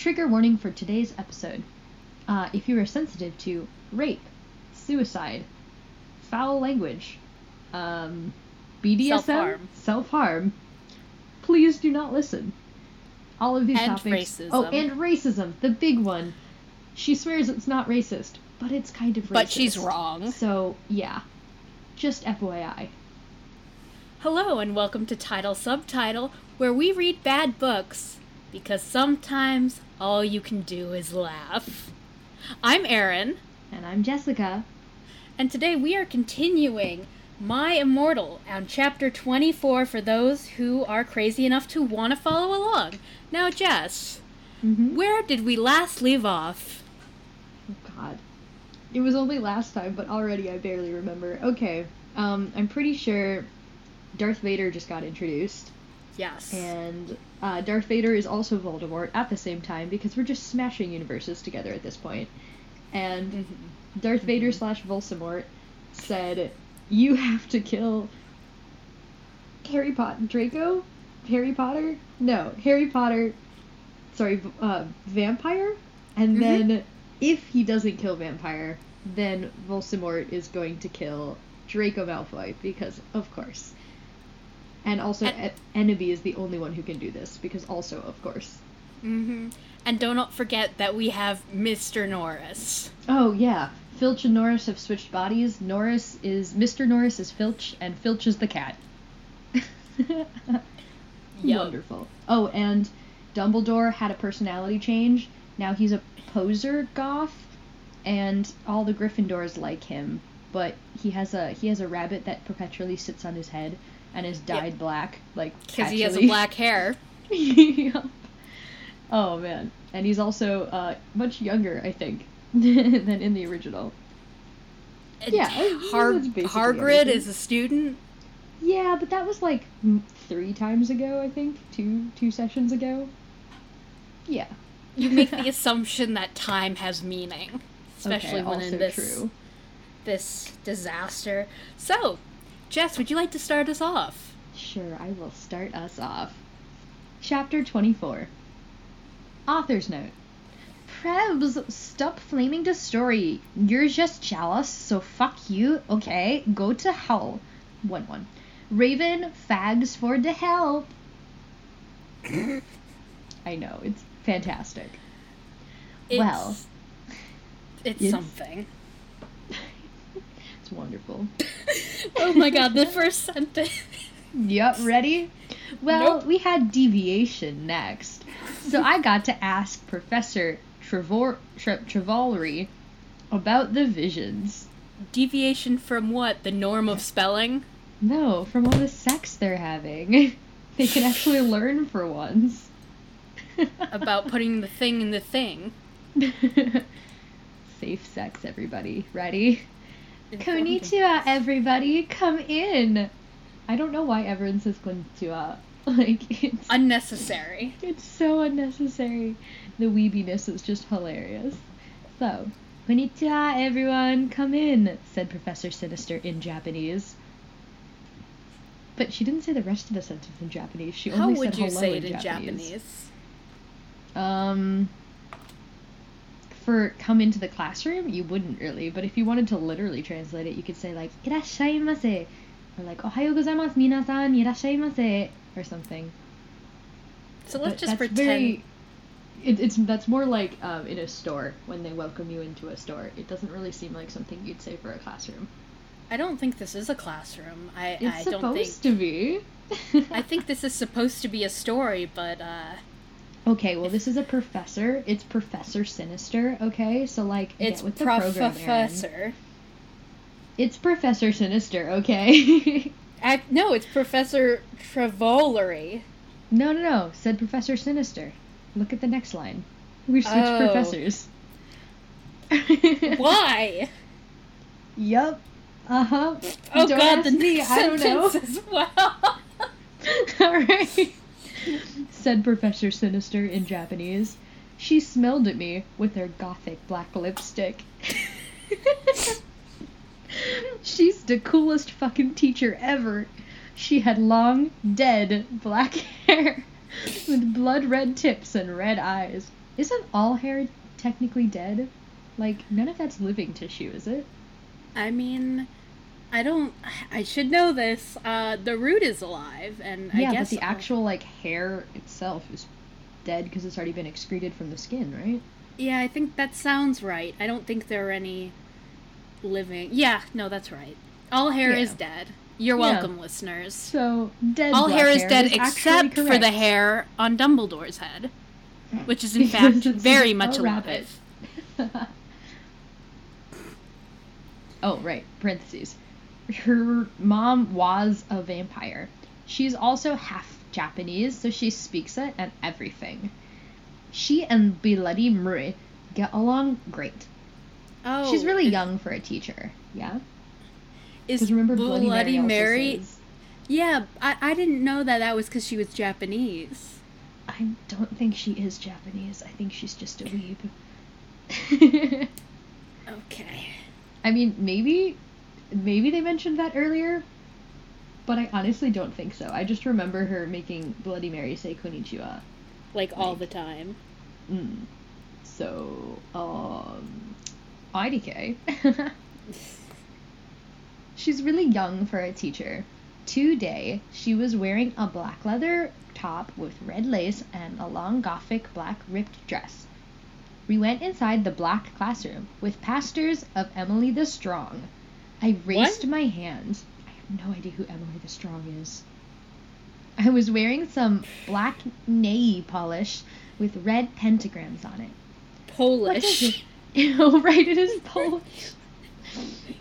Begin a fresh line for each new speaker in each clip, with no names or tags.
trigger warning for today's episode. Uh, if you are sensitive to rape, suicide, foul language, um, BDSM,
Self-harm.
self-harm, please do not listen. All of these
And
topics.
racism.
Oh, and racism, the big one. She swears it's not racist, but it's kind of racist.
But she's wrong.
So, yeah. Just FYI.
Hello and welcome to Title Subtitle, where we read bad books because sometimes all you can do is laugh. I'm Erin,
And I'm Jessica.
and today we are continuing My Immortal on chapter 24 for those who are crazy enough to want to follow along. Now, Jess,
Mm-hmm.
where did we last leave off?
Oh, God. It was only last time, but already I barely remember. Okay. Um, I'm pretty sure Darth Vader just got introduced.
Yes.
And uh, Darth Vader is also Voldemort at the same time because we're just smashing universes together at this point. And
Mhm.
Darth Vader slash Voldemort said, "You have to kill Harry Potter, Draco, Harry Potter. No, Harry Potter. Sorry, uh, vampire. And
Mhm.
then if he doesn't kill vampire, then Voldemort is going to kill Draco Malfoy because, of course." And also,
And-
Enemy is the only one who can do this because, also, of course.
hmm And do not forget that we have Mr. Norris.
Oh yeah, Filch and Norris have switched bodies. Norris is Mr. Norris is Filch, and Filch is the cat.
Yup.
Wonderful. Oh, and Dumbledore had a personality change. Now he's a poser goth, and all the Gryffindors like him. But he has a he has a rabbit that perpetually sits on his head and is dyed black, like
Because he has a black hair.
Yup. Oh man, and he's also uh, much younger, I think, than in the original.
And
Yeah,
Har- Hargrid is a student.
Yeah, but that was like three times ago, I think, two two sessions ago. Yeah,
You make the assumption that time has meaning, especially
okay,
when in this
true.
this disaster. So, Jess, would you like to start us off?
Sure, I will start us off. Chapter twenty four. Author's note. Prebz, stop flaming the story. You're just jealous, so fuck you. Okay, go to hell. One one. Raven, fags for the help. I know it's fantastic.
It's,
Well.
it's
Yes.
something.
It's wonderful.
oh my god, the first sentence.
Yep, ready? Well,
Nope.
we had deviation next. So I got to ask Professor Trevor Tre- Trevalery about the visions.
Deviation from what? The norm of spelling?
No, from all the sex they're having. they can actually learn for once.
About putting the thing in the thing.
Safe sex, everybody. Ready? Konnichiwa, everybody. Come in. I don't know why everyone says konnichiwa. Like, it's
Unnecessary.
It's so unnecessary. The weebiness is just hilarious. So, konnichiwa, everyone, come in, said Professor Sinister in Japanese. But she didn't say the rest of the sentence in Japanese. She
How
only
would
said
you
hello
say
in
it in
Japanese.
Japanese?
Um, for come into the classroom, you wouldn't really. But if you wanted to literally translate it, you could say like "irashaimase" or like "Ohayo gozaimasu, minasan, irashaimase" or something.
So let's
But
just
that's
pretend.
very- it, it's that's more like um, in a store when they welcome you into a store. It doesn't really seem like something you'd say for a classroom.
I don't think this is a classroom. I,
It's
I don't think.
It's supposed to be.
I think this is supposed to be a story, but uh,
Okay, well, this is a professor. It's Professor Sinister. Okay, so like
it's
with the program,
professor.
It's Professor Sinister. Okay.
Ac no, it's Professor Trevalery.
no, no, no. Said Professor Sinister. Look at the next line. We switched
Oh.
professors.
Why?
Yup. Uh huh.
Oh
Don't
god, the
me. I don't know.
as well.
Alright. Said Professor Sinister in Japanese. She smelled at me with her gothic black lipstick. She's the coolest fucking teacher ever. She had long, dead black hair. with blood red tips and red eyes. Isn't all hair technically dead? Like, none of that's living tissue, is it?
I mean, I don't. I should know this. Uh, the root is alive, and
yeah,
I guess
but the actual, like, hair itself is dead because it's already been excreted from the skin, right?
Yeah, I think that sounds right. I don't think there are any living. Yeah, no, that's right. All hair is dead. You're
Yeah.
welcome, listeners.
So, dead
All hair is dead
actually
except for the hair on Dumbledore's head, which is in fact very
a
much
rabbit.
alive.
oh, right. Parentheses. Her mom was a vampire. She's also half Japanese, so she speaks it and everything. She and Bloody Murray get along great.
Oh,
She's really young for a teacher. Yeah?
Is
Because remember Bloody,
Bloody
Mary,
Mary? Yeah, I, I didn't know that that was because she was Japanese.
I don't think she is Japanese. I think she's just a weeb.
Okay.
I mean, maybe, maybe they mentioned that earlier, but I honestly don't think so. I just remember her making Bloody Mary say "Konnichiwa."
Like all the time.
Mm. So, um, IDK. She's really young for a teacher. Today, she was wearing a black leather top with red lace and a long gothic black ripped dress. We went inside the black classroom with pastors of Emily the Strong. I raised my hand. I have no idea who Emily the Strong is. I was wearing some black nail polish with red pentagrams on it.
Polish.
Oh, right, it is Polish.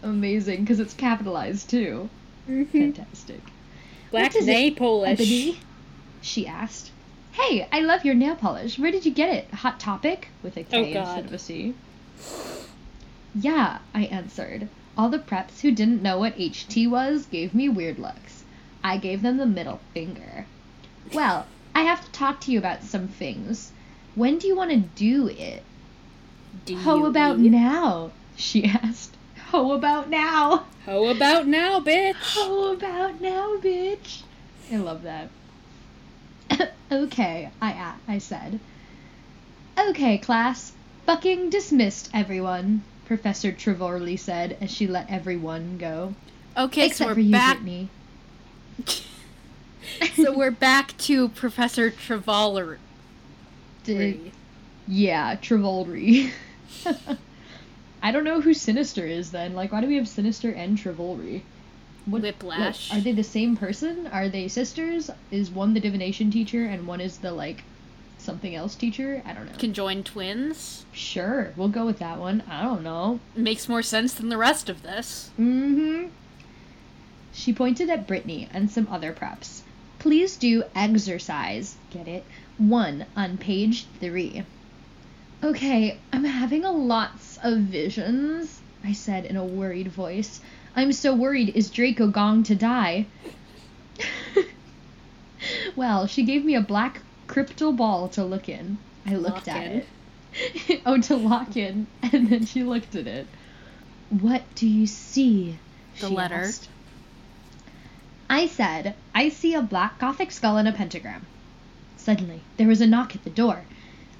Amazing, because it's capitalized too.
Mhm.
Fantastic.
Black nay Polish.
Ebony? She asked. Hey, I love your nail polish. Where did you get it? Hot Topic? With a K
Oh,
instead of a C. Yeah, I answered. All the preps who didn't know what HT was gave me weird looks. I gave them the middle finger. Well, I have to talk to you about some things. When do you want to do it?
Do
How about
need-
now? She asked. How about now?
How about now, bitch?
How about now, bitch? I love that. okay, I I said. Okay, class. Fucking dismissed, everyone. Professor Trevorley said as she let everyone go.
Okay,
Except
so we're back. So we're back to Professor.
Did, yeah, Trevorley. I don't know who Sinister is then. Like, why do we have Sinister and Trevorley? What,
Whiplash.
like, are they the same person? Are they sisters? Is one the divination teacher and one is the like something else teacher? I don't know.
Conjoined twins
Sure, we'll go with that one. I don't know.
makes more sense than the rest of this.
Mm-hmm. She pointed at Brittany and some other preps. Please do exercise. Get it? One on page three. Okay, I'm having a lots of visions, I said in a worried voice. I'm so worried, is Draco going to die? well, she gave me a black crystal ball to look in. I looked
Lock
at
in?
it. oh, to lock in, and then she looked at it. What do you see?
The
she
letter.
asked. I said, I see a black gothic skull and a pentagram. Suddenly, there was a knock at the door.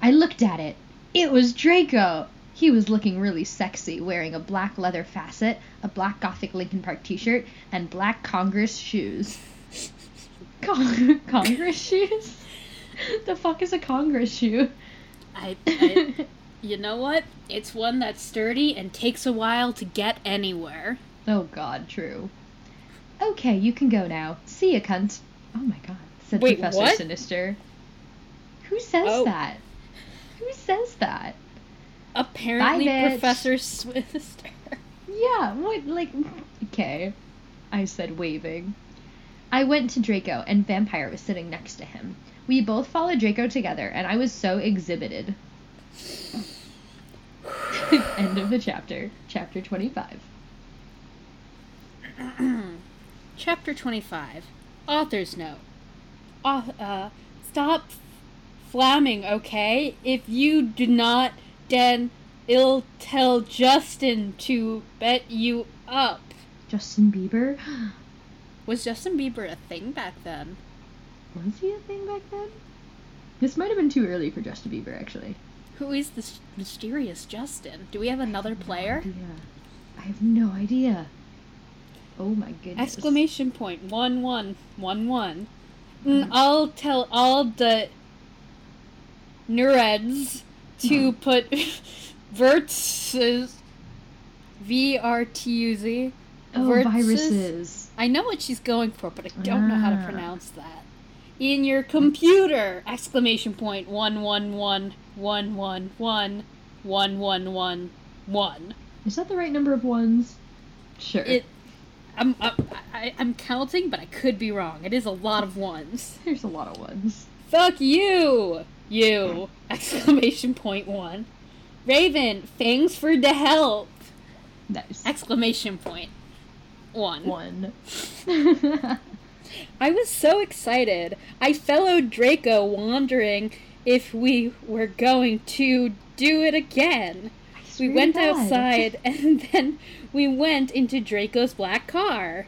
I looked at it. It was Draco! He was looking really sexy, wearing a black leather facet, a black gothic Linkin Park t shirt, and black Congress shoes. Con- Congress shoes? the fuck is a Congress shoe?
I, I you know what? It's one that's sturdy and takes a while to get anywhere.
Oh god, true. Okay, you can go now. See ya, cunt. Oh my god, said
Wait,
Professor
what?
Sinister. Who says
Oh.
that? Who says that?
Apparently,
bitch.
Professor Swister.
Yeah, what, like, okay. I said, waving. I went to Draco, and Vampire was sitting next to him. We both followed Draco together, and I was so exhibited. End of the chapter. Chapter 25.
Chapter 25. Author's Note. Au- uh, stop flamming, okay? If you do not, then it'll tell Justin to bet you up.
Justin Bieber?
Was Justin Bieber a thing back then?
Was he a thing back then? This might have been too early for Justin Bieber, actually.
Who is this mysterious Justin? Do we have another player?
Yeah. I have no idea. Oh my goodness.
Exclamation point! point one one one one. Mm, I'll tell all the nerds to put versus V R T U Z.
Oh, viruses.
I know what she's going for, but I don't know how to
Ah.
pronounce that. In your computer! Exclamation point one one one one one one one one one one.
Is that the right number of ones? Sure.
It. I'm I, I, I'm counting, but I could be wrong. It is a lot of ones.
There's a lot of ones.
Fuck you! You! Exclamation point one. Raven, thanks for the help!
Nice.
Exclamation point one.
One.
I was so excited. I followed Draco wondering if we were going to do it again. We went
God.
outside and then we went into Draco's black car.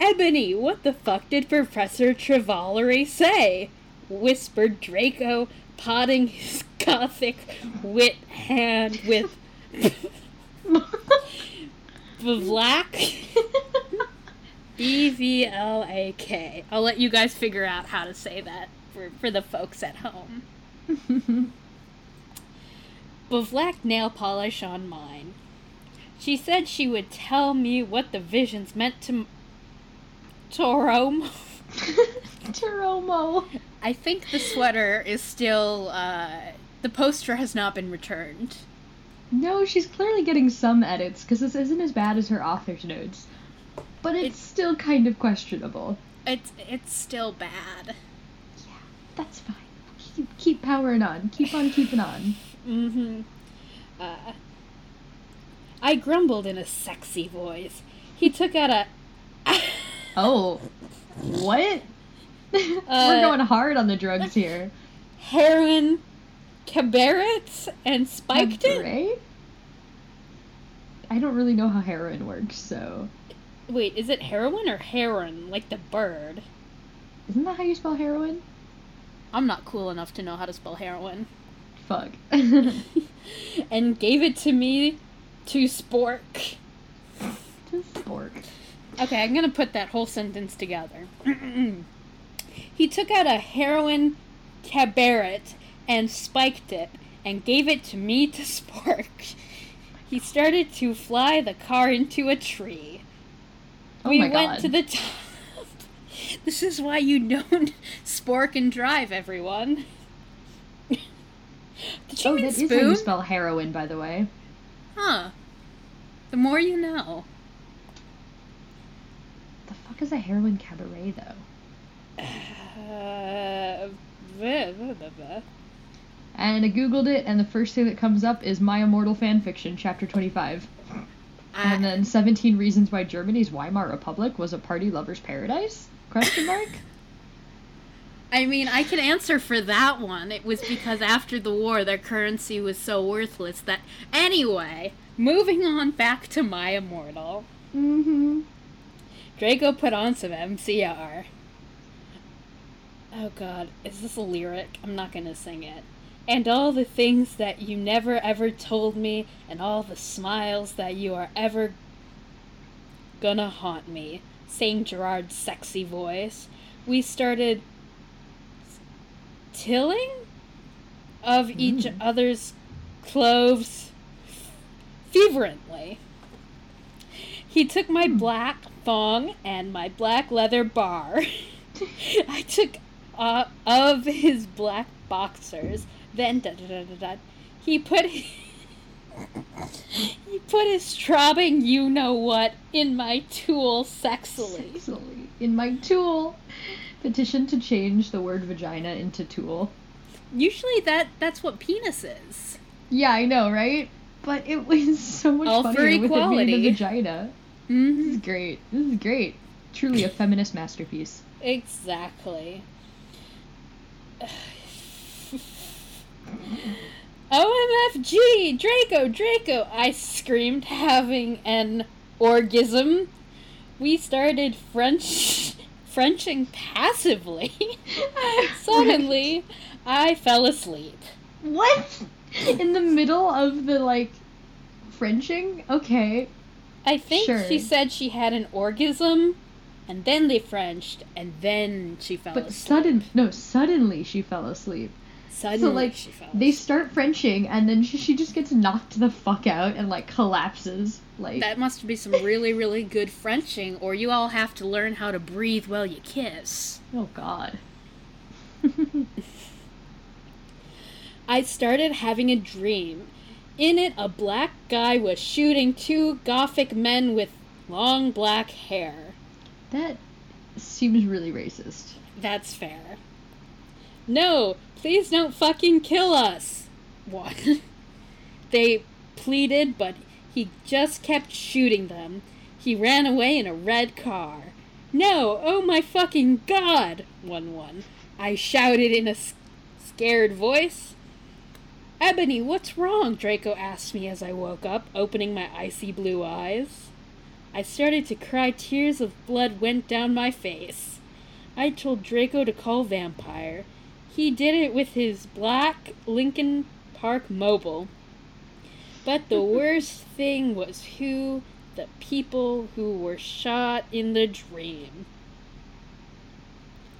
Ebony, what the fuck did Professor Trevalery say? Whispered Draco, potting his gothic wit hand with black B V L A K. I'll let you guys figure out how to say that for, for the folks at home. Black nail polish on mine. She said she would tell me what the visions meant to Toromo.
Taromo.
I think the sweater is still. Uh, the poster has not been returned.
No, she's clearly getting some edits because this isn't as bad as her author's notes. But it's,
It's-
still kind of questionable.
It's it's still bad.
Yeah, that's fine. Keep, keep powering on. Keep on keeping on.
Mm-hmm. Uh, I grumbled in a sexy voice. He took out a.
Oh, what? We're
Uh,
going hard on the drugs here.
heroin cabaret and spiked it.
I don't really know how heroin works, so
Wait, is it heroin or heron, like the bird?
isn't that how you spell heroin?
I'm not cool enough to know how to spell heroin.
Fuck.
And gave it to me to spork.
Just sport.
Okay, I'm gonna put that whole sentence together. he took out a heroin cabaret and spiked it and gave it to me to spork. He started to fly the car into a tree.
Oh
we
my
went
god.
to the top. This is why you don't spork and drive, everyone. Did you
oh, that is how you spell heroin, by the way.
Huh. The more you know.
The fuck is a heroin cabaret, though?
Uh, bleh, bleh, bleh.
And I googled it, and the first thing that comes up is My Immortal Fanfiction, Chapter 25.
I-
And then 17 Reasons Why Germany's Weimar Republic was a party lover's paradise? Question mark?
I mean, I can answer for that one. It was because after the war, their currency was so worthless that. Anyway, moving on back to My Immortal.
mm-hmm.
Draco put on some MCR. Oh god, is this a lyric? I'm not gonna sing it. And all the things that you never ever told me, and all the smiles that you are ever gonna haunt me, sang Gerard's sexy voice. We started tilling of each
Mm.
other's cloves fervently. He took my black thong and my black leather bar. I took uh, of his black boxers. Then da da da da da. He put he put his strapping you know what in my tool sexily.
Sexily. In my tool. Petition to change the word vagina into tool.
Usually that that's what penis is.
Yeah, I know, right? But it was so much
All for
funnier with it being a vagina. This
Mm-hmm.
is great. This is great. Truly a feminist masterpiece.
Exactly. OMFG! Draco! Draco! I screamed, having an orgasm. We started French Frenching passively. Suddenly, I fell asleep.
What? In the middle of the like Frenching? Okay.
I think
Sure.
she said she had an orgasm, and then they Frenched, and then she fell
But
asleep.
But sudden no, suddenly she fell asleep.
Suddenly,
so like they start Frenching and then she, she just gets knocked the fuck out and like collapses. Like
That must be some really, really good Frenching, or you all have to learn how to breathe while you kiss.
oh god.
I started having a dream. In it, a black guy was shooting two gothic men with long black hair.
that seems really racist.
That's fair. No, please don't fucking kill us. What? they pleaded, but he just kept shooting them. He ran away in a red car. No, oh my fucking god! 1 1. I shouted in a scared voice. Ebony, what's wrong? Draco asked me as I woke up, opening my icy blue eyes. I started to cry, tears of blood went down my face. I told Draco to call Vampire. He did it with his black Linkin Park mobile. But the worst thing was who the people who were shot in the dream.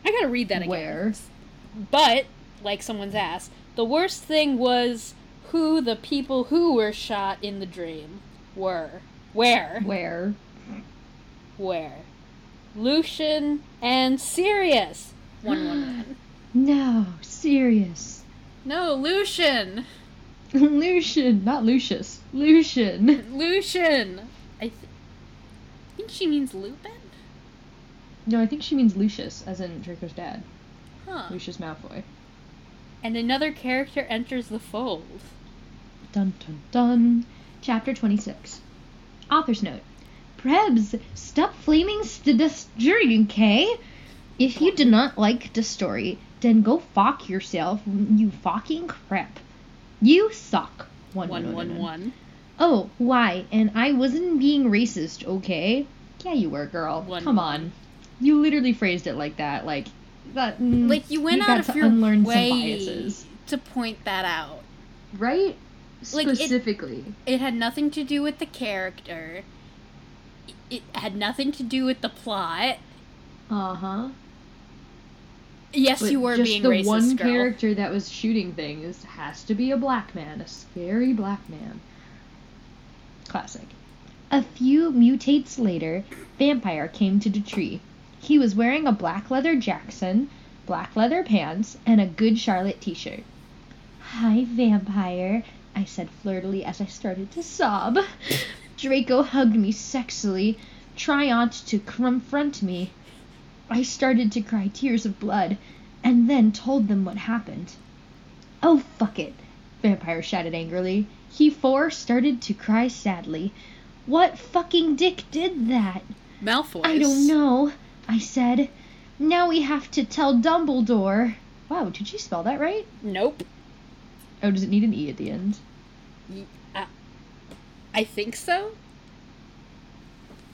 I gotta read that again.
Where?
But, like someone's asked, the worst thing was who the people who were shot in the dream were. Where?
Where?
Where? Lucian and Sirius. 111.
No, serious.
No, Lucian!
Lucian, not Lucius. Lucian.
Lucian! I th- think she means Lupin?
No, I think she means Lucius, as in Draco's dad.
Huh.
Lucius Malfoy.
And another character enters the fold.
Dun dun dun. Chapter 26. Author's note. Prebs, stop flaming st- the okay? If you do not like the story, then go fuck yourself, you fucking crap. You suck. One, one, one, one.
111.
Oh, why? And I wasn't being racist, okay? Yeah, you were, girl.
One,
Come
one.
on. You literally phrased it like that. Like, that. mm,
Like, you went
got
out of your way to point that out.
Right?
Like, it-
Specifically.
It had nothing to do with the character. It had nothing to do with the plot.
Uh huh.
Yes,
But
you were
just
being
the
racist,
one
girl.
character that was shooting things has to be a black man, a scary black man. Classic. A few mutates later, Vampire came to the tree. He was wearing a black leather Jackson, black leather pants, and a Good Charlotte t-shirt. Hi, Vampire, I said flirtily as I started to sob. Draco hugged me sexily, trying to confront me. I started to cry tears of blood, and then told them what happened. Oh, fuck it, Vampire shouted angrily. He four started to cry sadly. What fucking dick did that?
Malfoy.
I don't know, I said. Now we have to tell Dumbledore. Wow, did she spell that right?
Nope.
Oh, does it need an E at the end?
Uh, I think so.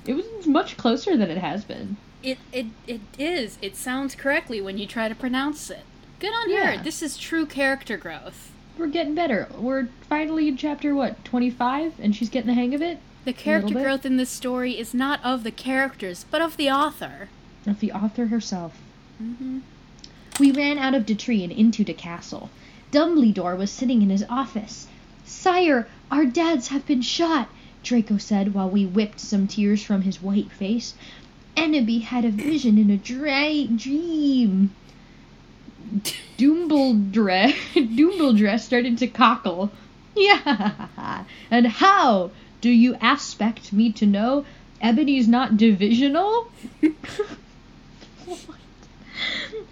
It was much closer than it has been.
It it it is. It sounds correctly when you try to pronounce it. Good on
Yeah.
her. This is true character growth.
We're getting better. We're finally in chapter, what, 25? And she's getting the hang of it?
The character growth in this story is not of the characters, but of the author.
Of the author herself.
Mm-hmm.
We ran out of the tree and into the castle. Dumbledore was sitting in his office. Sire, our dads have been shot, Draco said while we whipped some tears from his white face. Enemy had a vision in a dra- dream. Dumbledore, Dumbledore started to cockle. Yeah, and how do you expect me to know? Ebony's not divisional.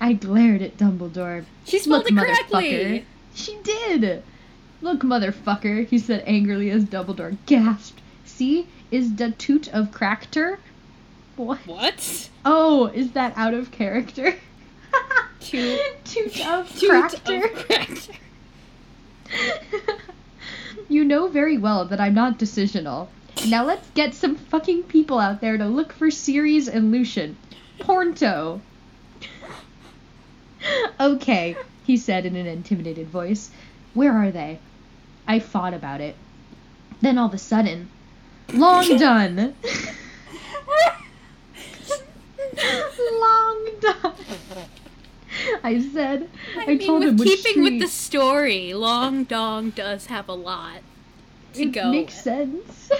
I glared at Dumbledore.
She spelled
Look,
it
motherfucker.
correctly.
She did. Look, motherfucker, he said angrily as Dumbledore gasped. See, is the toot of Crackter? What?
What?
Oh, is that out of character?
Toot-
toot of
Toot of
you know very well that I'm not decisional. Now let's get some fucking people out there to look for Ceres and Lucian. Pornto. okay, he said in an intimidated voice. Where are they? I thought about it. Then all of a sudden, long done. long done. I said. I,
I, mean,
told
with
him which
keeping with the story, Long Dong does have a lot to
it
go.
makes sense.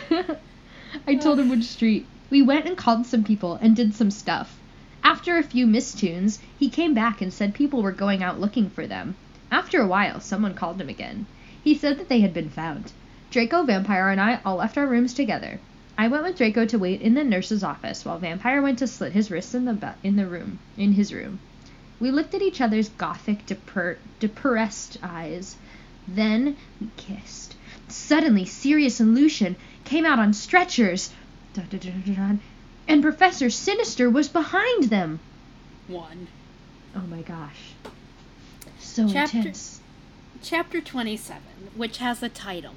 I told him which street. We went and called some people and did some stuff. After a few mistunes, he came back and said people were going out looking for them. After a while, someone called him again. He said that they had been found. Draco, Vampire, and I all left our rooms together. I went with Draco to wait in the nurse's office while Vampire went to slit his wrists in the be- in the room in his room. We looked at each other's gothic, depre- depressed eyes. Then we kissed. Suddenly, Sirius and Lucian came out on stretchers. And Professor Sinister was behind them.
One.
Oh my gosh. So
Chapter-
intense.
Chapter 27, which has a title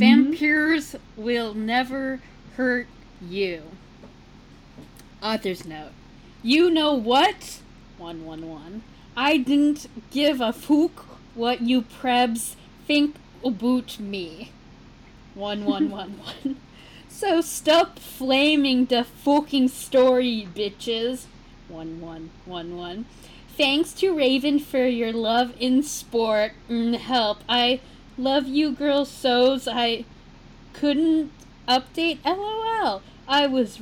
Mm-hmm. Vampires Will Never Hurt You. Author's note. You know what? 111. I didn't give a fook what you prebs think about me. 1111. so stop flaming the fucking story, bitches. 1111. Thanks to Raven for your love in sport and help. I love you girls so's I couldn't update LOL. I was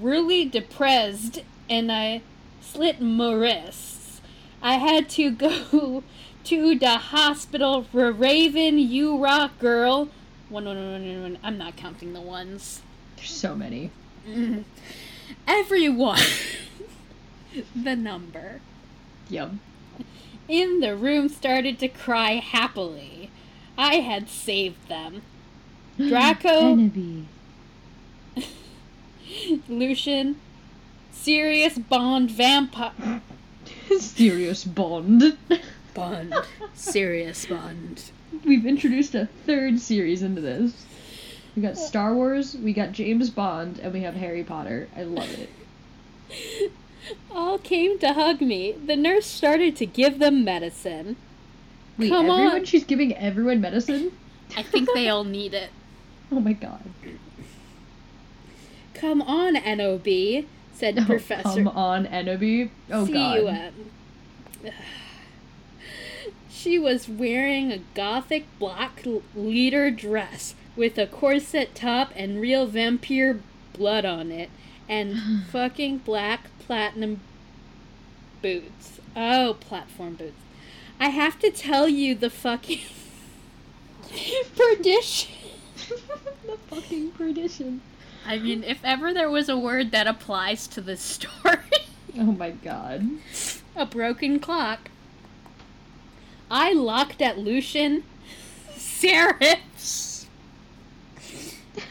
really depressed and I slit my wrists. I had to go to the hospital for Raven, you rock girl. One, one, one, one, one. I'm not counting the ones.
There's so many.
Mm. Everyone. the number.
Yep.
In the room started to cry happily. I had saved them. Draco- Lucian, Serious Bond Vampire.
Serious Bond.
Bond. Serious Bond.
We've introduced a third series into this. We got Star Wars, we got James Bond, and we have Harry Potter. I love it.
All came to hug me. The nurse started to give them medicine.
Wait,
Come
everyone?
on.
She's giving everyone medicine?
I think they all need it.
Oh my god.
Come on, NOB, said
Oh,
Professor.
come on, Enoby. Oh god.
C-U-M. She was wearing a gothic black leader dress with a corset top and real vampire blood on it, and fucking black platinum boots. Oh, platform boots. I have to tell you the fucking perdition.
the fucking perdition.
I mean, if ever there was a word that applies to this story,
Oh my god.
a broken clock. I locked at Lucian, Serifs,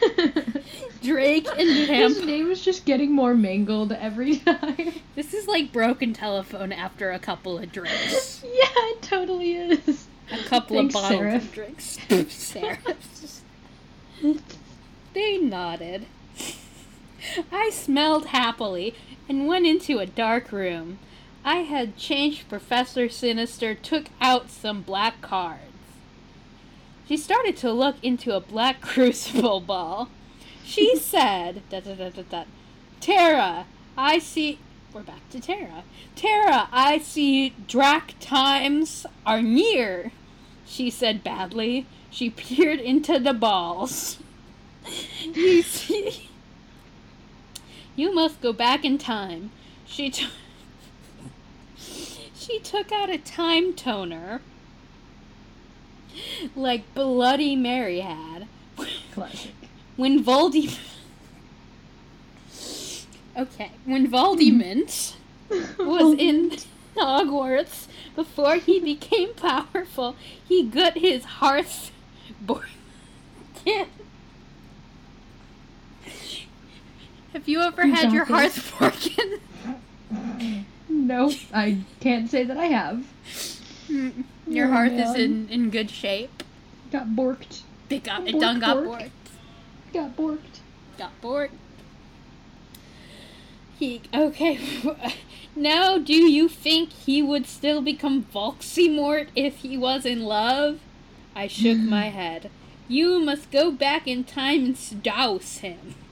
Drake, and
His
Vamp.
name is just getting more mangled every time.
This is like broken telephone after a couple of drinks.
yeah, it totally is.
A couple
Thanks,
of bottles
Seraph.
of drinks. Serifs. They nodded. I smelled happily and went into a dark room. I had changed Professor Sinister, took out some black cards. She started to look into a black crucible ball. She said, da, da, da, da, da, Tara, I see. We're back to Tara. Tara, I see Drac times are near. She said badly. She peered into the balls. you see. You must go back in time. She t- She took out a time toner like Bloody Mary had. When Voldy Okay, when Voldemort hmm. was in Hogwarts before he became powerful, he got his hearth broken. Have you ever had your hearth broken?
No, I can't say that I have.
Your
Oh,
hearth is in, in good shape.
Got borked.
It got it done got
bork.
borked.
Got borked.
Got borked. He okay. now, do you think he would still become Volxymort if he was in love? I shook my head. You must go back in time and douse him.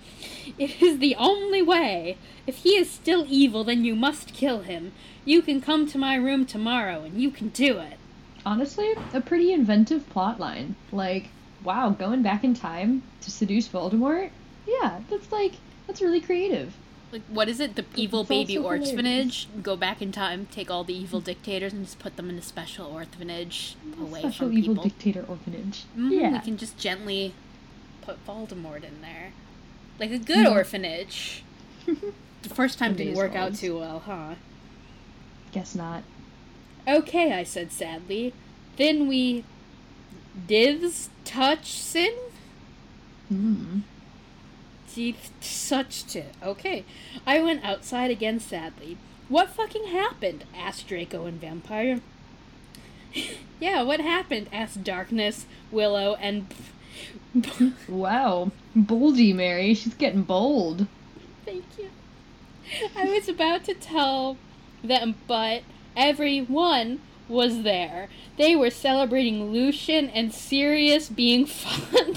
It is the only way. If he is still evil, then you must kill him. You can come to my room tomorrow, and you can do it.
Honestly, a pretty inventive plot line. Like, wow, going back in time to seduce Voldemort? Yeah, that's like, that's really creative.
Like, what is it? The evil
It's
baby
hilarious.
orphanage? Go back in time, take all the evil dictators, and just put them in a special orphanage away
Special
from
evil
people.
dictator orphanage.
Mhm,
Yeah.
We can just gently put Voldemort in there. Like a good
No.
orphanage. The first time didn't work out too well, huh?
Guess not.
Okay, I said sadly. Then we. Divs touch sin?
Hmm.
Teeth such to. Okay. I went outside again sadly. What fucking happened? asked Draco and Vampire. yeah, what happened? asked Darkness, Willow, and.
Wow. Boldy, Mary. She's getting bold.
Thank you. I was about to tell them, but everyone was there. They were celebrating Lucian and Sirius being fun.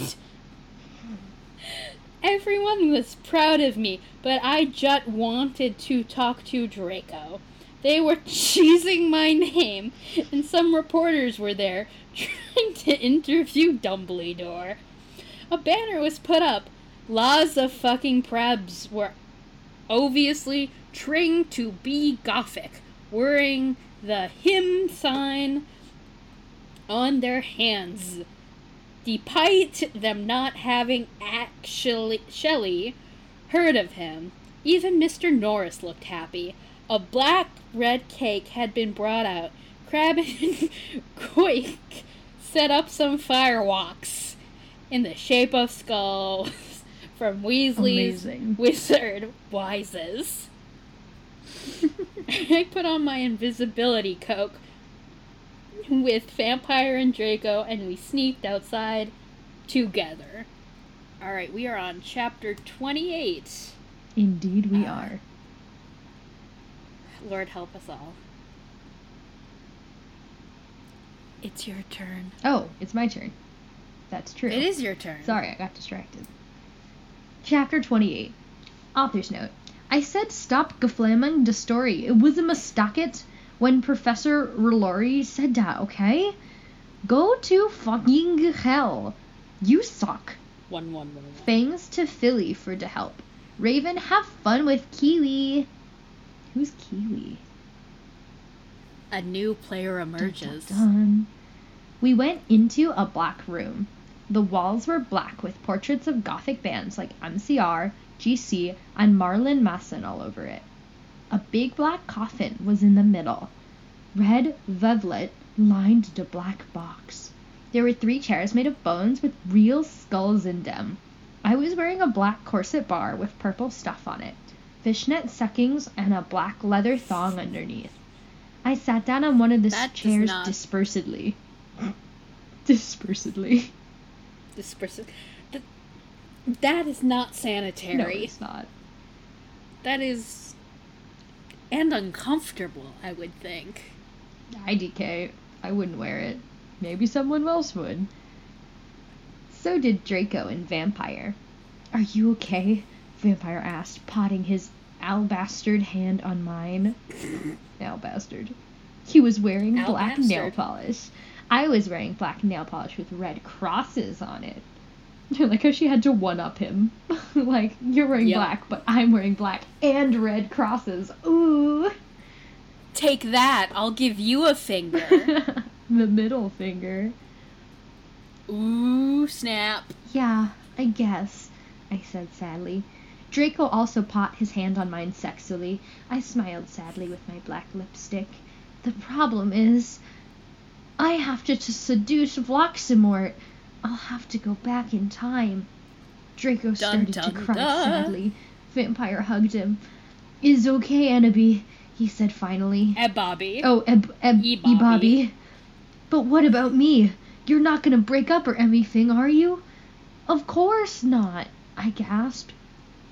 Everyone was proud of me, but I just wanted to talk to Draco. They were cheesing my name, and some reporters were there trying to interview Dumbledore. A banner was put up. Laws of fucking Prebs were obviously trained to be Gothic, wearing the hymn sign on their hands. Despite them not having actually Shelley heard of him, even Mr. Norris looked happy. A black red cake had been brought out. Crab and Quake set up some firewalks in the shape of skulls from Weasley's
Amazing.
wizard wises. I put on my invisibility cloak with Vampire and Draco, and we sneaked outside together. Alright, we are on chapter 28.
Indeed, we
Uh,
are.
Lord help us all. It's your turn.
Oh, it's my turn. That's true.
It is your turn.
Sorry, I got distracted. Chapter 28. Author's note. I said stop geflamming the story. It was a mistake when Professor Relori said that, okay? Go to fucking hell. You suck.
One, one, one, one.
Thanks to Philly for the help. Raven, have fun with Kiwi. Who's Kiwi?
A new player
Dun, dun,
emerges.
dun. We went into a black room. The walls were black with portraits of gothic bands like MCR, GC, and Marlon Manson all over it. A big black coffin was in the middle. Red velvet lined the black box. There were three chairs made of bones with real skulls in them. I was wearing a black corset bar with purple stuff on it, fishnet stockings, and a black leather thong underneath. I sat down on one of the
That
chairs
not-
dispersedly. dispersedly.
Disperse. Th- that is not sanitary.
No, it's not.
that is. And uncomfortable, I would think.
IDK. I wouldn't wear it. Maybe someone else would. So did Draco and Vampire. Are you okay? Vampire asked, potting his albastard hand on mine. albastard. He was wearing black nail polish. I was wearing black nail polish with red crosses on it. like how she had to one up him. like, you're wearing
Yep.
black, but I'm wearing black and red crosses. Ooh.
Take that, I'll give you a finger.
the middle finger.
Ooh, snap.
Yeah, I guess, I said sadly. Draco also put his hand on mine sexily. I smiled sadly with my black lipstick. The problem is, I have to, to seduce Voximort. I'll have to go back in time. Draco started to
dun,
cry
dun.
sadly. Vampire hugged him. Is okay, Annabie, he said finally.
Eh, Bobby.
Oh, Eb, Eb,
E.
E.
Bobby.
But what about me? You're not gonna break up or anything, are you? Of course not, I gasped.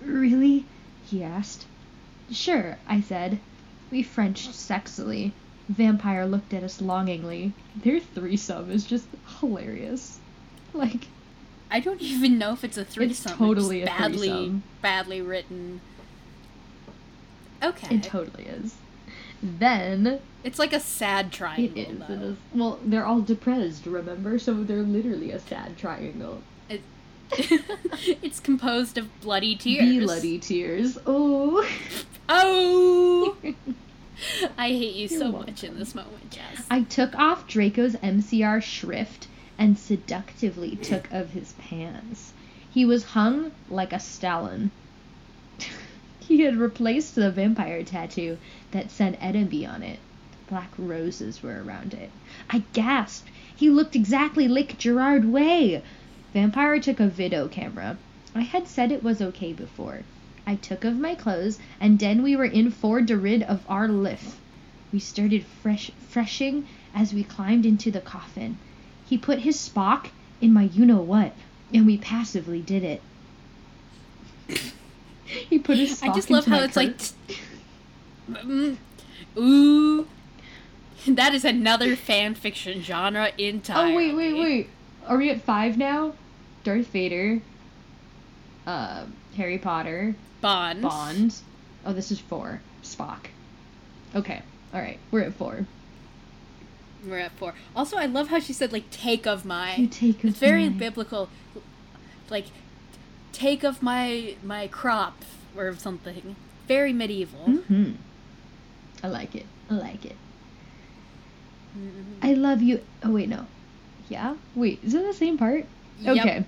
Really? He asked. Sure, I said. We Frenched sexily. Vampire looked at us longingly. Their threesome is just hilarious. Like,
I don't even know if it's a threesome.
It's totally
it's
a
badly,
threesome.
badly written. Okay.
it totally is. Then
it's like a sad triangle.
is. It is. Well, they're all depressed, remember? So they're literally a sad triangle.
It- it's composed of bloody tears.
Bloody tears. Oh.
Oh! I hate you
You're
so
welcome.
much in this moment, Jess.
I took off Draco's MCR shrift and seductively took of his pants. He was hung like a Stalin. he had replaced the vampire tattoo that said Enoby on it. Black roses were around it. I gasped. He looked exactly like Gerard Way. Vampire took a video camera. I had said it was okay before. I took of my clothes, and then we were in for de rid of our liff. We started fresh freshing as we climbed into the coffin. He put his Spock in my you know what, and we passively did it. he put his Spock
I just love how it's like.
Kirk.
Mm, ooh. That is another fan fiction genre entirely.
Oh wait, wait, wait. Are we at five now? Darth Vader, uh, Harry Potter,
Bond.
Bond. Oh, this is four. Spock. Okay, all right, we're at four.
We're at four. Also, I love how she said like "take of my."
You take of it's
very
my-
biblical. Like, take of my my crop or something. Very medieval.
Mm-hmm. I like it. I like it.
Mhm.
I love you. Oh wait, no. Yeah. Wait, is it the same part?
Yep.
Okay.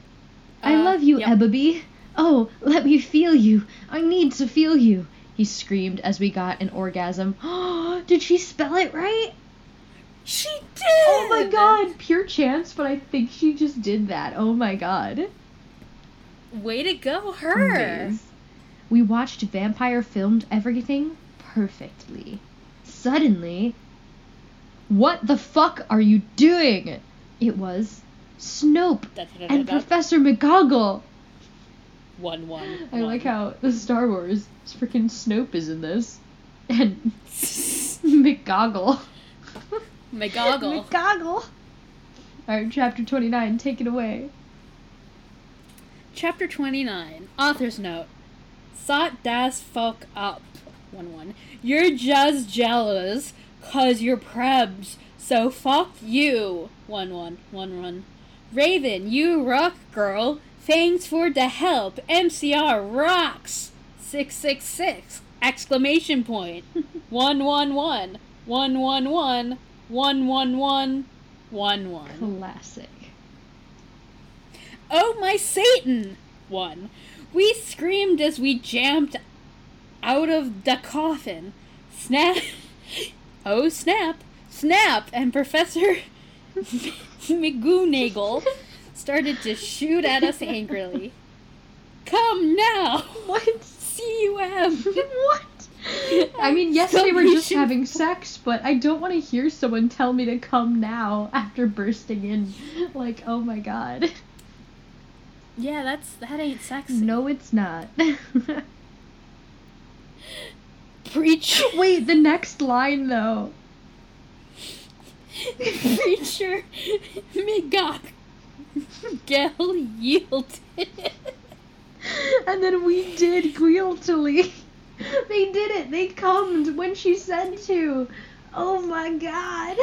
I
Uh,
love you,
yep.
Ebaby. Oh, let me feel you. I need to feel you. He screamed as we got an orgasm. Did she spell it right?
She did.
Oh my god, pure chance, but I think she just did that. Oh my god.
Way to go, her.
Amaze. We watched Vampire filmed everything perfectly. Suddenly, what the fuck are you doing? It was Snope and. Professor McGoggle.
One one.
I like how the Star Wars freaking Snope is in this. And McGoggle.
McGoggle.
McGoggle. Alright, chapter 29, take it away.
Chapter 29. Author's note. Sot das fuck up. 1 1. You're just jealous cause you're prebs, so fuck you. 1 1. 1 1. Raven, you rock, girl. Thanks for the help. MCR rocks. 666. Exclamation point. 111. 111. 111. 1 1.
Classic.
Oh my Satan! One. We screamed as we jumped out of the coffin. Snap! Oh snap! Snap! And Professor McGoonagel started to shoot at us angrily. Come now!
What?
CUM!
what? I mean, yes, they were just having sex, but I don't want to hear someone tell me to come now after bursting in. Like, oh my god.
Yeah, that's that ain't sexy.
No, it's not.
Preach
Wait, the next line though.
preacher McGock Gel yielded.
And then we did guiltily. They did it. They cummed when she said to. Oh my god.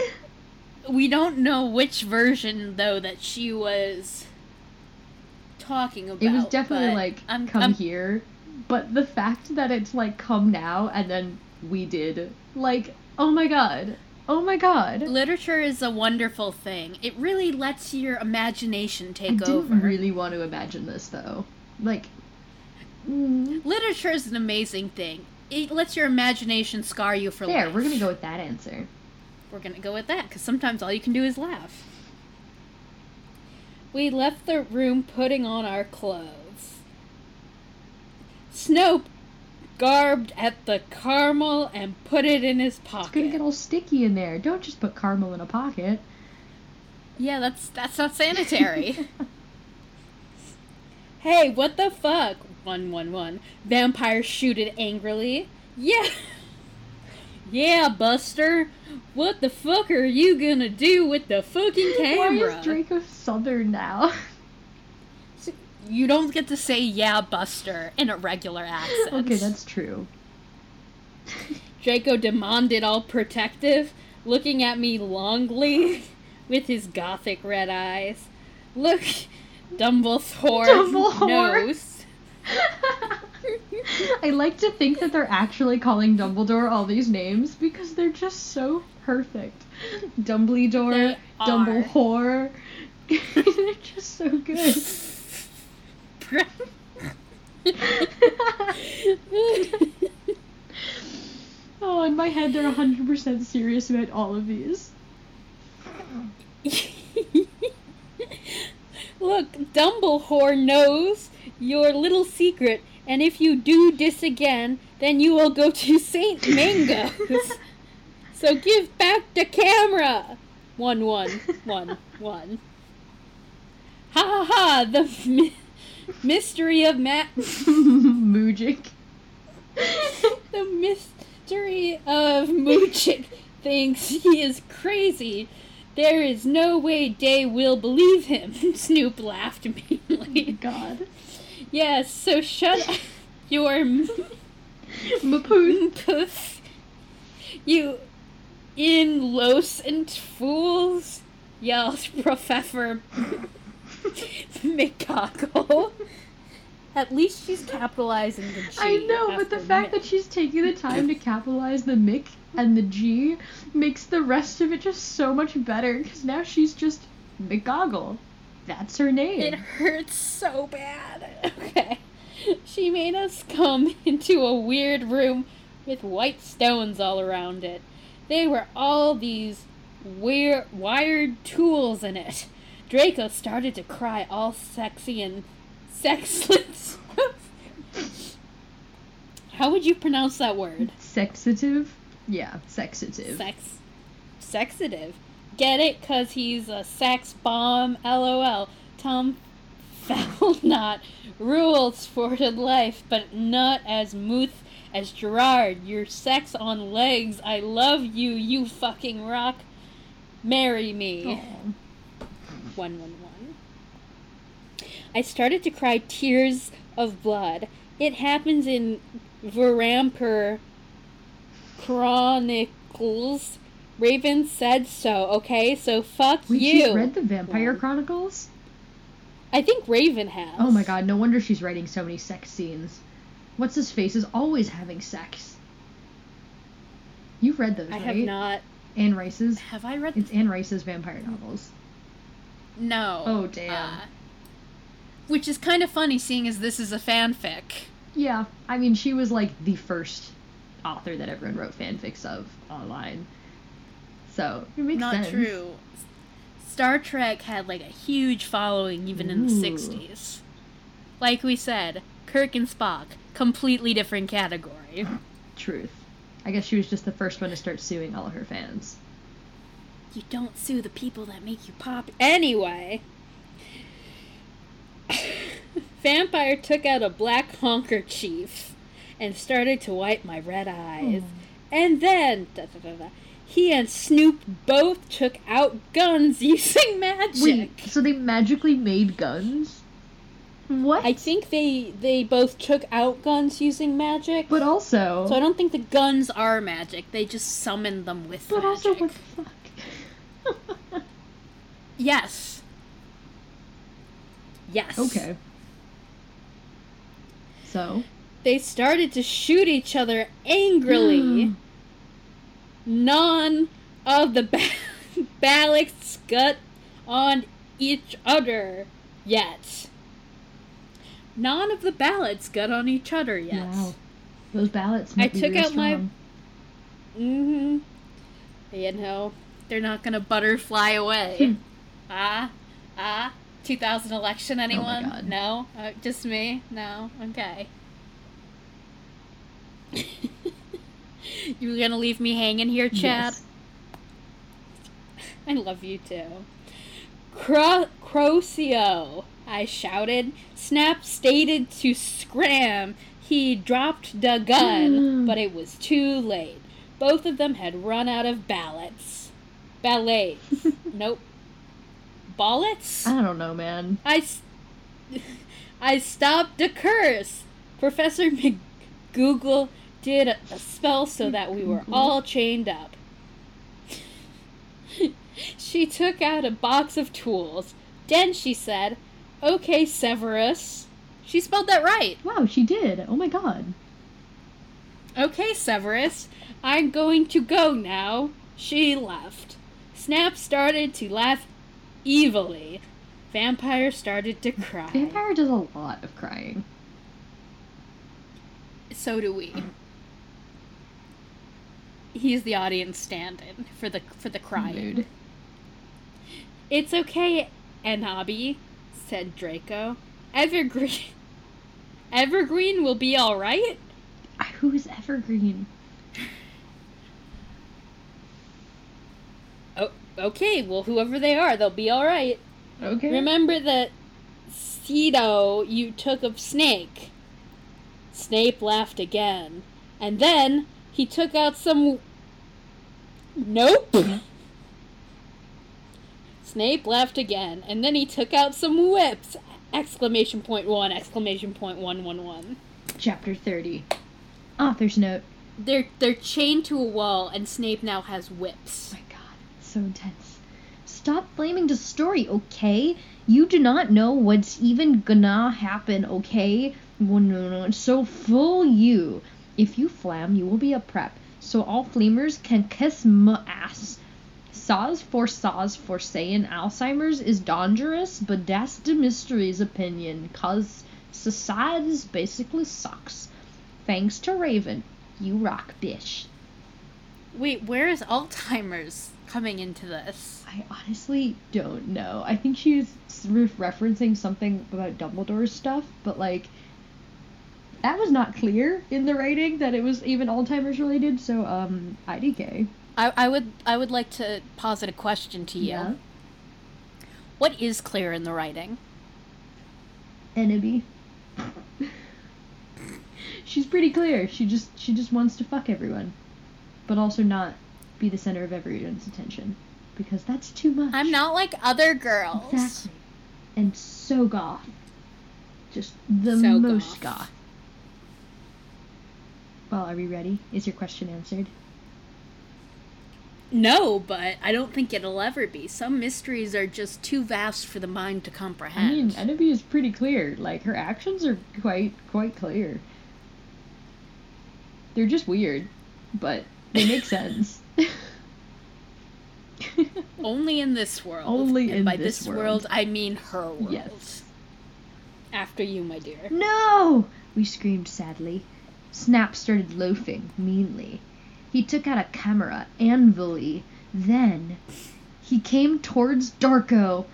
We don't know which version though that she was talking about.
It was definitely like
I'm,
come
I'm-
here, but the fact that it's like come now and then we did like oh my god, oh my god.
Literature is a wonderful thing. It really lets your imagination take I
didn't
over.
really want to imagine this though. Like, mm,
Literature is an amazing thing. It lets your imagination scar you for
there,
life.
we're gonna go with that answer.
We're gonna go with that because sometimes all you can do is laugh. We left the room putting on our clothes. Snope garbed at the caramel and put it in his pocket.
It's gonna get all sticky in there. Don't just put caramel in a pocket.
Yeah, that's that's not sanitary. hey, what the fuck? One one one. Vampire shooted angrily. Yeah. Yeah, Buster. What the fuck are you gonna do with the fucking camera?
Why is Draco Southern now?
You don't get to say yeah, Buster in a regular accent.
okay, that's true.
Draco demanded all protective, looking at me longly with his gothic red eyes. Look, Dumbledore,
Dumbledore.
knows.
I like to think that they're actually calling Dumbledore all these names because they're just so perfect. Dumbledore. Dumblehore. they're just so good. oh, in my head, they're 100% serious about all of these.
Look, Dumbledore knows your little secret, and if you do this again, then you will go to Saint Mungo's. so give back the camera. One, one, one, one. Ha ha ha! The mi- mystery of Matt.
Moojic.
the mystery of Moochick thinks he is crazy. There is no way Day will believe him. Snoop laughed meanly.
Oh God.
Yes, so shut your m- puss. You innocent fools, yelled Professor McCockle. At least she's capitalizing the G.
I know, but the fact
Mi-
that she's taking the time to capitalize the Mick and the G makes the rest of it just so much better because now she's just McGoggle. That's her name.
It hurts so bad. Okay. She made us come into a weird room with white stones all around it. They were all these weird wired tools in it. Draco started to cry all sexy and sexless. How would you pronounce that word?
Sexative? Yeah, sexative.
Sex. Sexative. Get it? Cause he's a sex bomb. LOL. Tom Felton rules for the life, but not as smooth as Gerard. Your sex on legs. I love you, you fucking rock. Marry me. One one one. I started to cry tears of blood. It happens in Varamper Chronicles. Raven said so, okay? So fuck
Wait,
you.
she's read the Vampire Chronicles?
I think Raven has.
Oh my god, no wonder she's writing so many sex scenes. What's his face is always having sex. You've read those,
I
right?
have not.
Anne Rice's.
Have I read?
It's Anne Rice's vampire novels.
no.
Oh, damn.
Uh, which is kind of funny, seeing as this is a fanfic.
Yeah, I mean, she was like the first author that everyone wrote fanfics of online. So it makes
Not
sense.
true. Star Trek had like a huge following even in the 60s. Like we said, Kirk and Spock, completely different category.
Truth. I guess she was just the first one to start suing all of her fans.
You don't sue the people that make you pop. Anyway. Vampire took out a black handkerchief and started to wipe my red eyes. Hmm. And then da, da, da, he and Snoop both took out guns using magic.
Wait, so they magically made guns? What?
I think they they both took out guns using magic.
but also,
so I don't think the guns are magic. They just summoned them with
but
magic.
also, what the fuck?
Yes. Yes.
okay. So,
They started to shoot each other angrily. Hmm. None of the ba- ballots got on each other yet. None of the ballots got on each other yet.
wow, those ballots
I took out my-
strong.
Mm-hmm. You know, they're not gonna butterfly away. ah, ah. 2000 election, anyone?
God.
No? Uh, just me? No? Okay. you gonna leave me hanging here, Chad?
Yes.
I love you too. Cro- Crocio, I shouted. Snap stated to scram. he dropped the gun, hmm. but it was too late. Both of them had run out of ballots. Ballets. nope. Ballets?
I don't know, man.
I, s- I stopped the curse. Professor McGoogle did a, a spell so that we were all chained up. she took out a box of tools. Then she said, Okay, Severus. She spelled that right.
Wow, she did. Oh my god.
Okay, Severus, I'm going to go now. She left. Snap started to laugh evilly. Vampire started to cry.
Vampire does a lot of crying.
So do we. He's the audience stand-in for the for the crying.
Mood.
It's okay, Enoby, said Draco. Evergreen Evergreen will be all right.
Who's Evergreen?
Oh, okay. Well, whoever they are, they'll be all right.
Okay.
Remember that Cedo you took of Snake? Snape laughed again. And then he took out some. Nope! Snape laughed again, and then he took out some whips! Exclamation point one, exclamation point one one one.
Chapter 30. Author's note.
They're they're chained to a wall, and Snape now has whips.
Oh my god, so intense. Stop blaming the story, okay? You do not know what's even gonna happen, okay? Well, no, no, so fool you. If you flam, you will be a prep, so all flamers can kiss my ass. Saws for saws for saying Alzheimer's is dangerous, but that's the mystery's opinion, cause society's basically sucks. Thanks to Raven, you rock, bish.
Wait, where is Alzheimer's coming into this?
I honestly don't know. I think she's re- referencing something about Dumbledore's stuff, but like that was not clear in the writing that it was even Alzheimer's related. So um, IDK.
I, I would I would like to posit a question to you.
Yeah.
What is clear in the writing?
Enemy. She's pretty clear. She just she just wants to fuck everyone, but also not be the center of everyone's attention because that's too much.
I'm not like other girls.
Exactly. And so goth. Just the
So
most
goth.
goth. Well, are we ready? Is your question answered?
No, but I don't think it'll ever be. Some mysteries are just too vast for the mind to comprehend.
I mean, Enemy is pretty clear. Like her actions are quite quite clear. They're just weird, but they make sense.
Only in this world.
Only
and
in
by
this
this
world.
world, I mean her world.
yes.
After you, my dear.
No! We screamed sadly. Snap started loafing meanly. He took out a camera, anvily. Then he came towards Darko.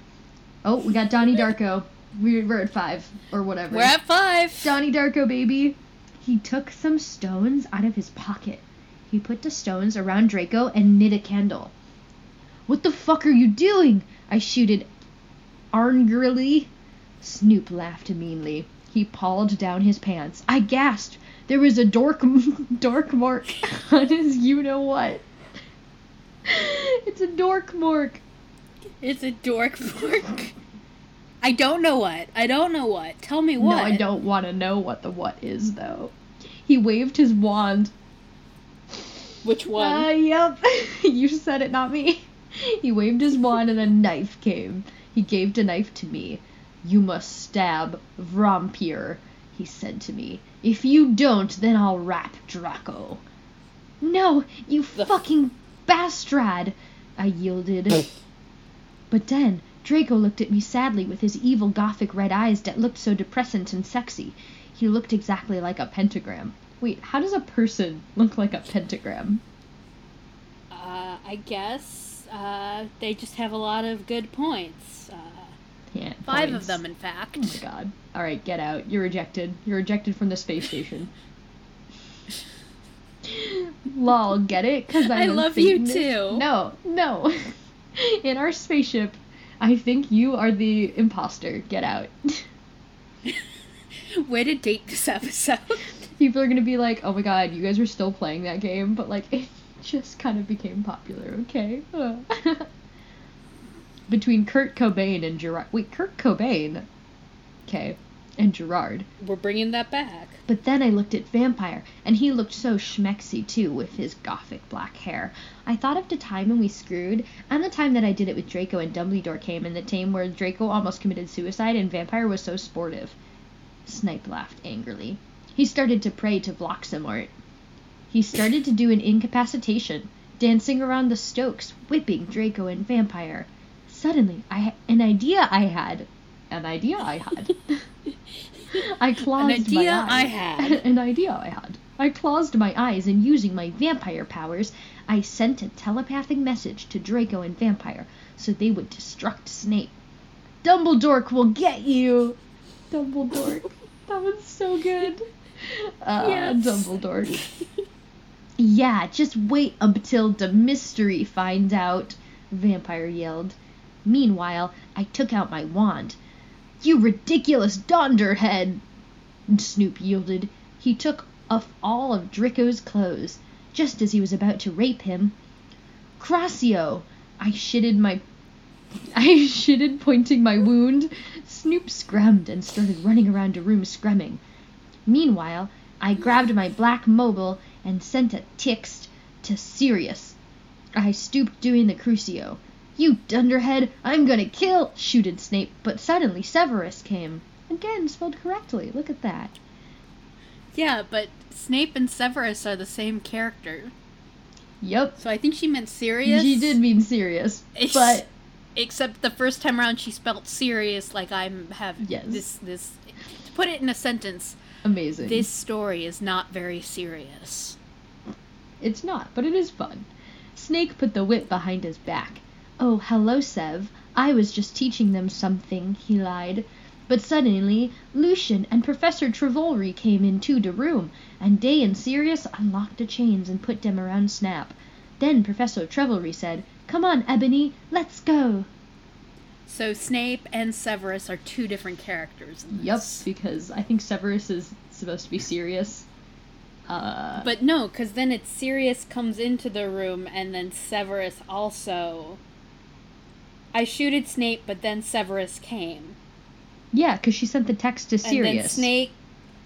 Oh, we got Donnie Darko. We're, we're at five, or whatever.
We're at five.
Donnie Darko, baby. He took some stones out of his pocket. He put the stones around Draco and lit a candle. What the fuck are you doing? I shooted angrily. Snoop laughed meanly. He pawed down his pants. I gasped. There was a dork, dork mark on his you know what. It's a dork mark.
It's a dork mark. I don't know what. I don't know what. Tell me what.
No, I don't want to know what the what is, though. He waved his wand.
Which one?
Uh, yep. you said it, not me. He waved his wand and a knife came. He gave the knife to me. You must stab Vampire, he said to me. If you don't, then I'll rap Draco. No, you fucking bastard! I yielded. but then, Draco looked at me sadly with his evil gothic red eyes that looked so depressant and sexy. He looked exactly like a pentagram. Wait, how does a person look like a pentagram?
Uh, I guess uh, they just have a lot of good points. Uh,
Yeah,
five
points.
of them, in fact.
Oh my god. Alright, get out. You're rejected. You're rejected from the space station. Lol, get it? Because
I love you too.
No, no. In our spaceship, I think you are the imposter. Get out.
Way to date this episode.
People are gonna be like, "Oh my god, you guys are still playing that game," but like it just kind of became popular. Okay. Between Kurt Cobain and Gerard. Wait, Kurt Cobain. Okay, and Gerard.
We're bringing that back.
But then I looked at Vampire, and he looked so schmexy too, with his gothic black hair. I thought of the time when we screwed, and the time that I did it with Draco and Dumbledore came, and the time where Draco almost committed suicide and Vampire was so sportive. Snipe laughed angrily. He started to pray to Vloxamort. He started to do an incapacitation, dancing around the Stokes, whipping Draco and Vampire. Suddenly, I an idea I had. An idea I had. I closed
idea
my eyes.
I had.
an idea I had. I closed my eyes and using my vampire powers, I sent a telepathic message to Draco and Vampire so they would destruct Snape. Dumbledore will get you! Dumbledore. That was so good. Uh,
Yes.
Dumbledore. Yeah, just wait until the mystery finds out, Vampire yelled. Meanwhile, I took out my wand. You ridiculous donderhead! Snoop yielded. He took off all of Draco's clothes, just as he was about to rape him. Crassio! I shitted my. I shitted, pointing my wound. Snoop scrammed and started running around the room, screaming. Meanwhile, I grabbed my black mobile and sent a text to Sirius. I stooped doing the Crucio. You dunderhead, I'm gonna kill! shooted Snape, but suddenly Severus came. Again, spelled correctly. Look at that.
Yeah, but Snape and Severus are the same character.
Yep.
So I think she meant serious.
She did mean serious,
It's-
but
Except the first time around she spelt serious like I'm have
Yes.
this this to put it in a sentence,
amazing.
this story is not very serious.
It's not, but it is fun. Snake put the whip behind his back. Oh, hello, Sev. I was just teaching them something, he lied. But suddenly, Lucian and Professor Trevolry came into the room, and Day and Sirius unlocked the chains and put them around Snap. Then Professor Trevolry said, Come on, Ebony, let's go.
So Snape and Severus are two different characters.
Yep, because I think Severus is supposed to be serious. Uh,
But no, because then it's Sirius comes into the room and then Severus also. I shooted Snape, but then Severus came.
yeah, because she sent the text to
And then
Sirius.
Snake.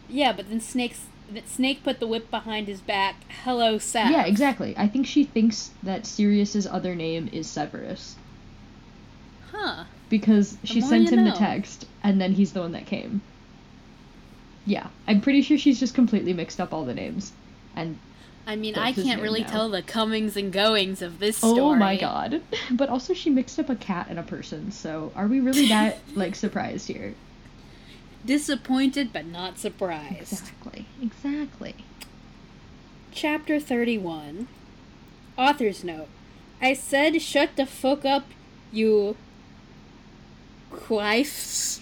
Yeah, but then Snake's. Snake put the whip behind his back. Hello, Sev.
Yeah, exactly. I think she thinks that Sirius's other name is Severus
Huh.
because she sent him the text and then he's the one that came. Yeah, I'm pretty sure she's just completely mixed up all the names. And
I mean, I can't really
now.
tell the comings and goings of this story.
oh my god. But also she mixed up a cat and a person. So are we really that like surprised here?
Disappointed, but not surprised.
Exactly. Exactly.
Chapter 31 Author's Note I said shut the fuck up, you quifes.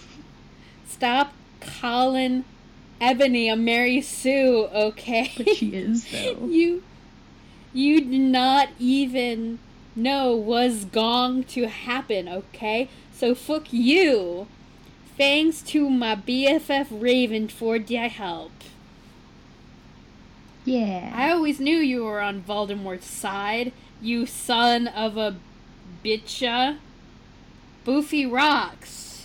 Stop calling Ebony a Mary Sue, okay?
But she is though.
you you did not even know was going to happen, okay? So fuck you. Thanks to my BFF Raven for the help.
Yeah.
I always knew you were on Voldemort's side, you son of a bitcha. Boofy rocks.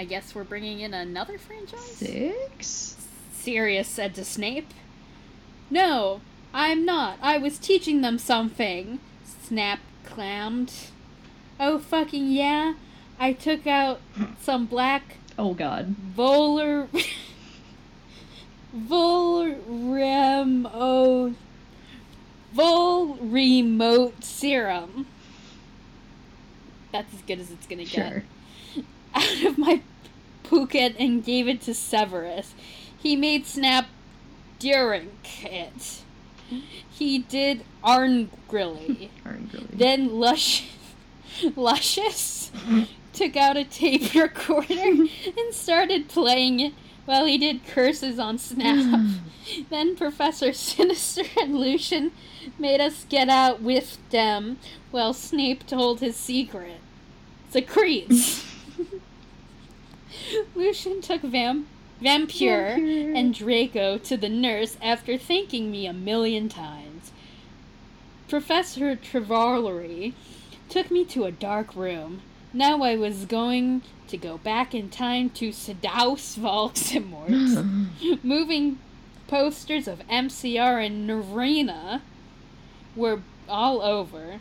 I guess we're bringing in another franchise?
Six?
Sirius said to Snape. No, I'm not. I was teaching them something. Snap clammed. Oh, fucking yeah? I took out some black
Oh god.
Voler. Volremo. Volremote serum. That's as good as it's gonna
Sure.
get. Out of my Phuket and gave it to Severus. He made Snap drink it. He did Arngrilly. Then Lush, Luscious took out a tape recorder and started playing it while he did curses on Snap. then Professor Sinister and Lucian made us get out with them while Snape told his secret. Secrets. Lucian took Vam- Vampire
Vampire.
and Draco to the nurse after thanking me a million times. Professor Trevalory took me to a dark room. Now I was going to go back in time to seduce Voldemort. Moving posters of MCR and Narina were all over.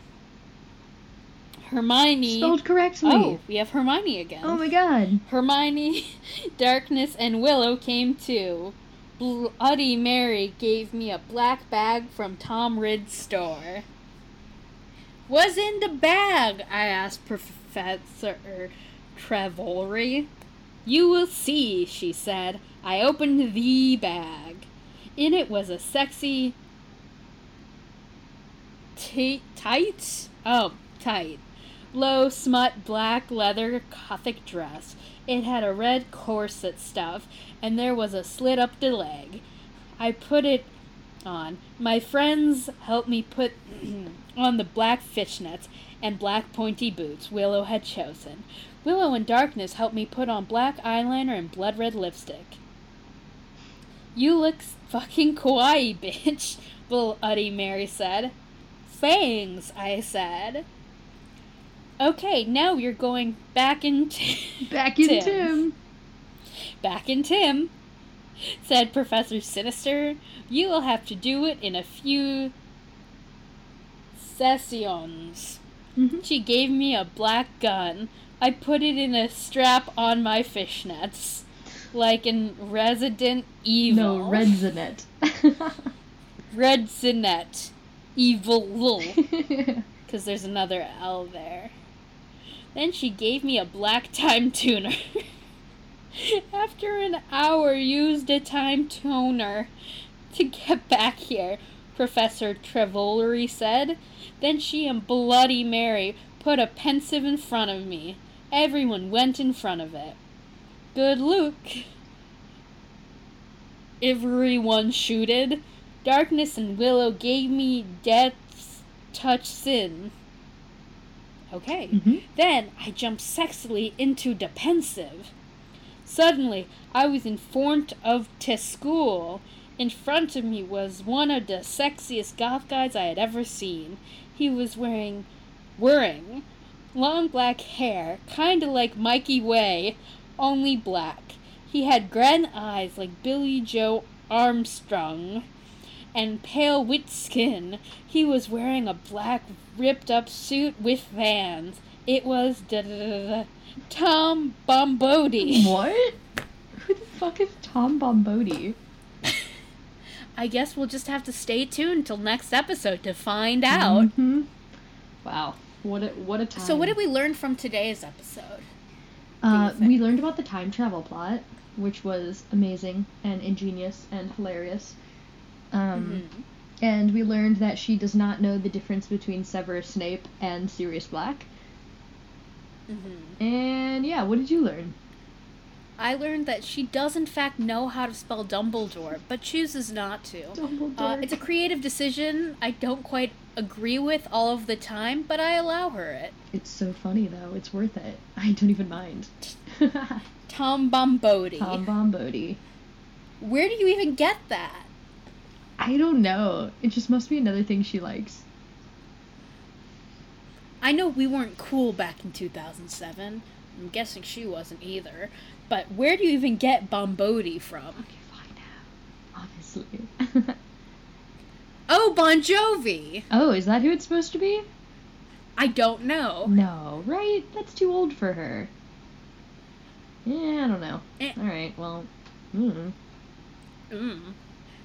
Hermione.
Spelled correctly.
Oh, we have Hermione again.
Oh my god.
Hermione, Darkness, and Willow came too. Bloody Mary gave me a black bag from Tom Ridd's store. What's in the bag? I asked Professor Trevory. You will see, she said. I opened the bag. In it was a sexy t- tight. Oh, tight. Low smut black leather gothic dress. It had a red corset stuff, and there was a slit up the leg. I put it on. My friends helped me put on the black fishnets and black pointy boots Willow had chosen. Willow and Darkness helped me put on black eyeliner and blood red lipstick. You look fucking kawaii, bitch, Bloody Mary said. Fangs, I said. Okay, now you're going back into
Back in
Tim.
Tim.
back in Tim, said Professor Sinister. You will have to do it in a few sessions.
Mhm.
She gave me a black gun. I put it in a strap on my fishnets, like in Resident Evil.
No, Redzanet.
Resident Evil. because there's another L there. Then she gave me a black time tuner. After an hour, used a time toner to get back here, Professor Trevolery said. Then she and Bloody Mary put a pensive in front of me. Everyone went in front of it. Good look. Everyone shooted. Darkness and Willow gave me death's touch sin. Okay.
Mhm.
Then I jumped sexily into the pensive. Suddenly, I was informed of to school. In front of me was one of the sexiest goth guys I had ever seen. He was wearing, wearing, long black hair, kinda like Mikey Way, only black. He had grand eyes like Billie Joe Armstrong and pale wheat skin. He was wearing a black ripped up suit with vans. It was da da da da Tom Bombodi.
what? Who the fuck is Tom Bombodi?
I guess we'll just have to stay tuned till next episode to find out.
Mhm. Wow. What a what a time.
So, what did we learn from today's episode?
Uh, we learned about the time travel plot, which was amazing and ingenious and hilarious. Um,
Mhm.
And we learned that she does not know the difference between Severus Snape and Sirius Black.
Mhm.
And yeah, what did you learn?
I learned that she does, in fact, know how to spell Dumbledore, but chooses not to. Uh,
Dumbledore.
it's a creative decision I don't quite agree with all of the time, but I allow her it.
It's so funny though. It's worth it. I don't even mind.
Tom Bombodi.
Tom Bombodi.
Where do you even get that?
I don't know. It just must be another thing she likes.
I know we weren't cool back in 2007. I'm guessing she wasn't either. But where do you even get Bombodi from?
Okay, find out. Obviously.
Oh, Bon Jovi!
oh, is that who it's supposed to be?
I don't know.
No, right? That's too old for her. Yeah, I don't know.
Eh.
Alright, well. Mm.
Mm.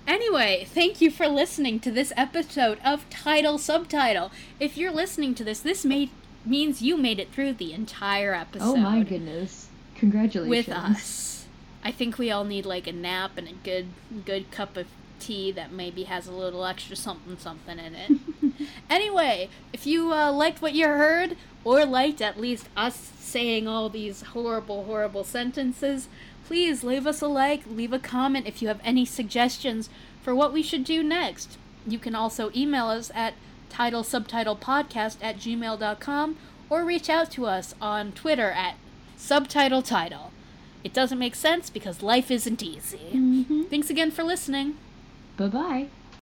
Anyway, thank you for listening to this episode of Title Subtitle. If you're listening to this, this made means you made it through the entire episode.
Oh my goodness. Congratulations.
with us. I think we all need like a nap and a good good cup of tea that maybe has a little extra something something in it. anyway, if you uh, liked what you heard or liked at least us saying all these horrible horrible sentences, please leave us a like, leave a comment if you have any suggestions for what we should do next. You can also email us at title subtitle podcast at gmail.com or reach out to us on Twitter at subtitle title. It doesn't make sense because life isn't easy.
Mm-hmm.
Thanks again for listening.
Bye bye.